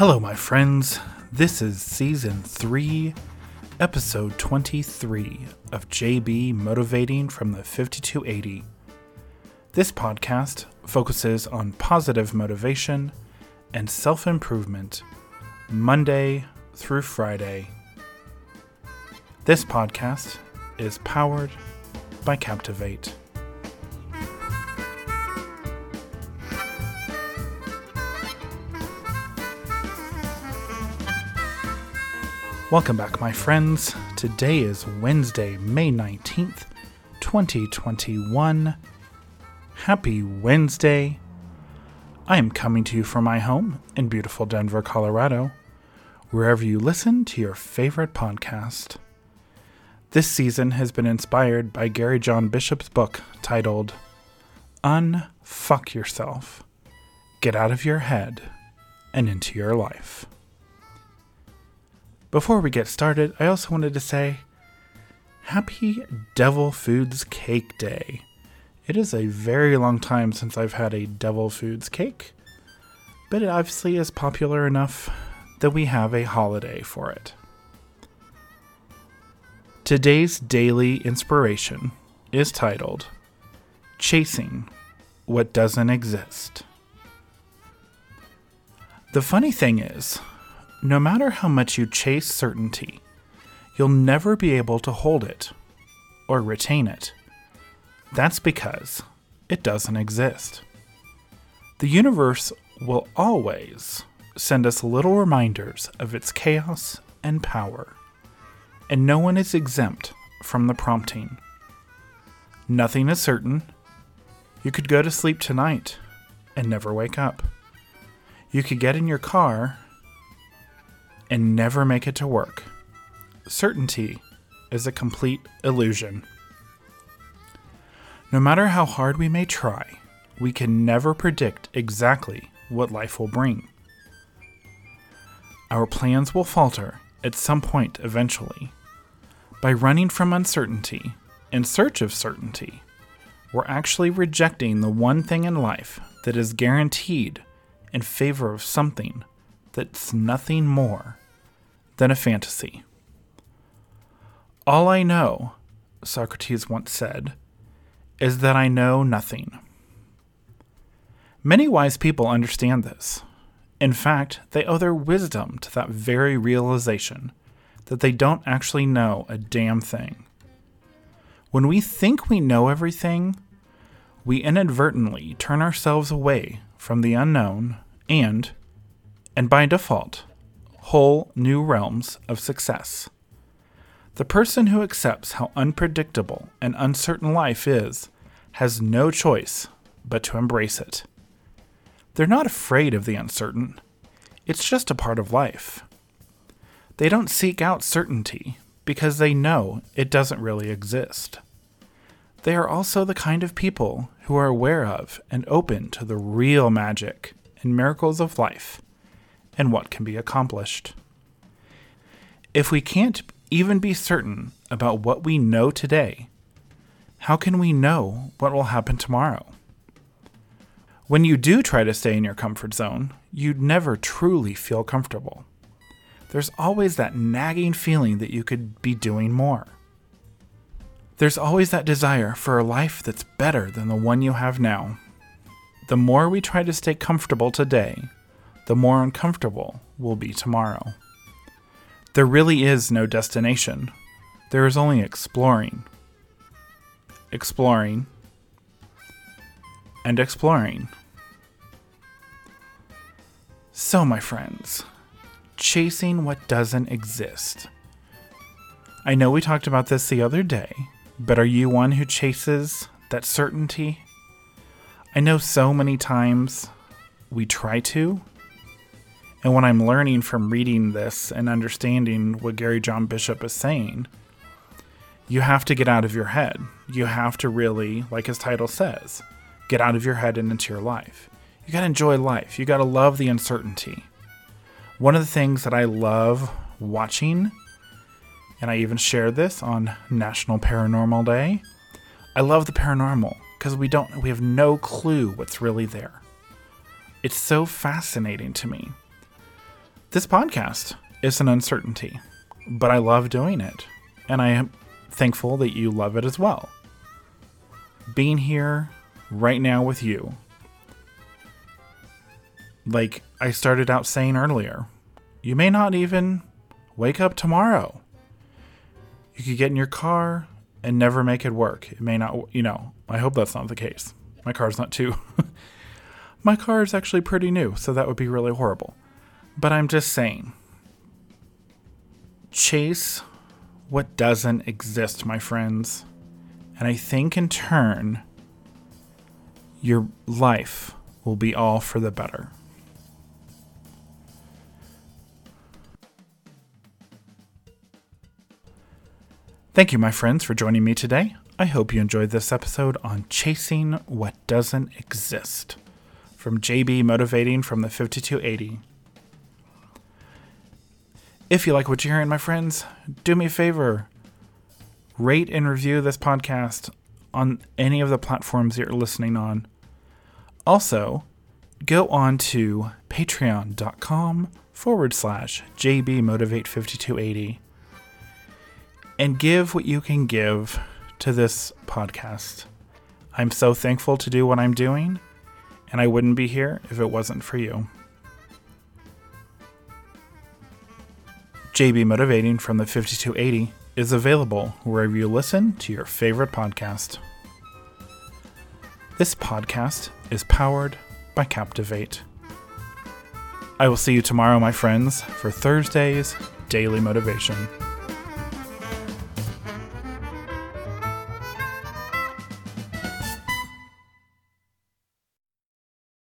Hello, my friends. This is season 3, episode 23 of JB Motivating from the 5280. This podcast focuses on positive motivation and self improvement Monday through Friday. This podcast is powered by Captivate. Welcome back, my friends. Today is Wednesday, May 19th, 2021. Happy Wednesday. I am coming to you from my home in beautiful Denver, Colorado, wherever you listen to your favorite podcast. This season has been inspired by Gary John Bishop's book titled Unfuck Yourself Get Out of Your Head and Into Your Life. Before we get started, I also wanted to say Happy Devil Foods Cake Day. It is a very long time since I've had a Devil Foods cake, but it obviously is popular enough that we have a holiday for it. Today's daily inspiration is titled Chasing What Doesn't Exist. The funny thing is, no matter how much you chase certainty, you'll never be able to hold it or retain it. That's because it doesn't exist. The universe will always send us little reminders of its chaos and power, and no one is exempt from the prompting. Nothing is certain. You could go to sleep tonight and never wake up. You could get in your car and never make it to work. Certainty is a complete illusion. No matter how hard we may try, we can never predict exactly what life will bring. Our plans will falter at some point eventually. By running from uncertainty in search of certainty, we're actually rejecting the one thing in life that is guaranteed in favor of something that's nothing more than a fantasy. All I know, Socrates once said, is that I know nothing. Many wise people understand this. In fact, they owe their wisdom to that very realization that they don't actually know a damn thing. When we think we know everything, we inadvertently turn ourselves away from the unknown and, and by default, whole new realms of success. The person who accepts how unpredictable and uncertain life is has no choice but to embrace it. They're not afraid of the uncertain, it's just a part of life. They don't seek out certainty because they know it doesn't really exist. They are also the kind of people who are aware of and open to the real magic and miracles of life and what can be accomplished. If we can't even be certain about what we know today, how can we know what will happen tomorrow? When you do try to stay in your comfort zone, you'd never truly feel comfortable. There's always that nagging feeling that you could be doing more. There's always that desire for a life that's better than the one you have now. The more we try to stay comfortable today, the more uncomfortable we'll be tomorrow. There really is no destination, there is only exploring. Exploring. And exploring. So, my friends, chasing what doesn't exist. I know we talked about this the other day, but are you one who chases that certainty? I know so many times we try to, and what I'm learning from reading this and understanding what Gary John Bishop is saying, you have to get out of your head. You have to really, like his title says, get out of your head and into your life. You got to enjoy life. You got to love the uncertainty. One of the things that I love watching, and I even shared this on National Paranormal Day, I love the paranormal because we don't we have no clue what's really there. It's so fascinating to me. This podcast is an uncertainty, but I love doing it, and I am thankful that you love it as well. Being here right now with you, like I started out saying earlier, you may not even wake up tomorrow. You could get in your car and never make it work. It may not, you know, I hope that's not the case. My car's not too. My car is actually pretty new, so that would be really horrible. But I'm just saying, chase what doesn't exist, my friends. And I think in turn, your life will be all for the better. Thank you, my friends, for joining me today. I hope you enjoyed this episode on chasing what doesn't exist from JB Motivating from the 5280. If you like what you're hearing, my friends, do me a favor rate and review this podcast on any of the platforms you're listening on. Also, go on to patreon.com forward slash jbmotivate5280 and give what you can give to this podcast. I'm so thankful to do what I'm doing, and I wouldn't be here if it wasn't for you. JB Motivating from the 5280 is available wherever you listen to your favorite podcast. This podcast is powered by Captivate. I will see you tomorrow, my friends, for Thursday's Daily Motivation.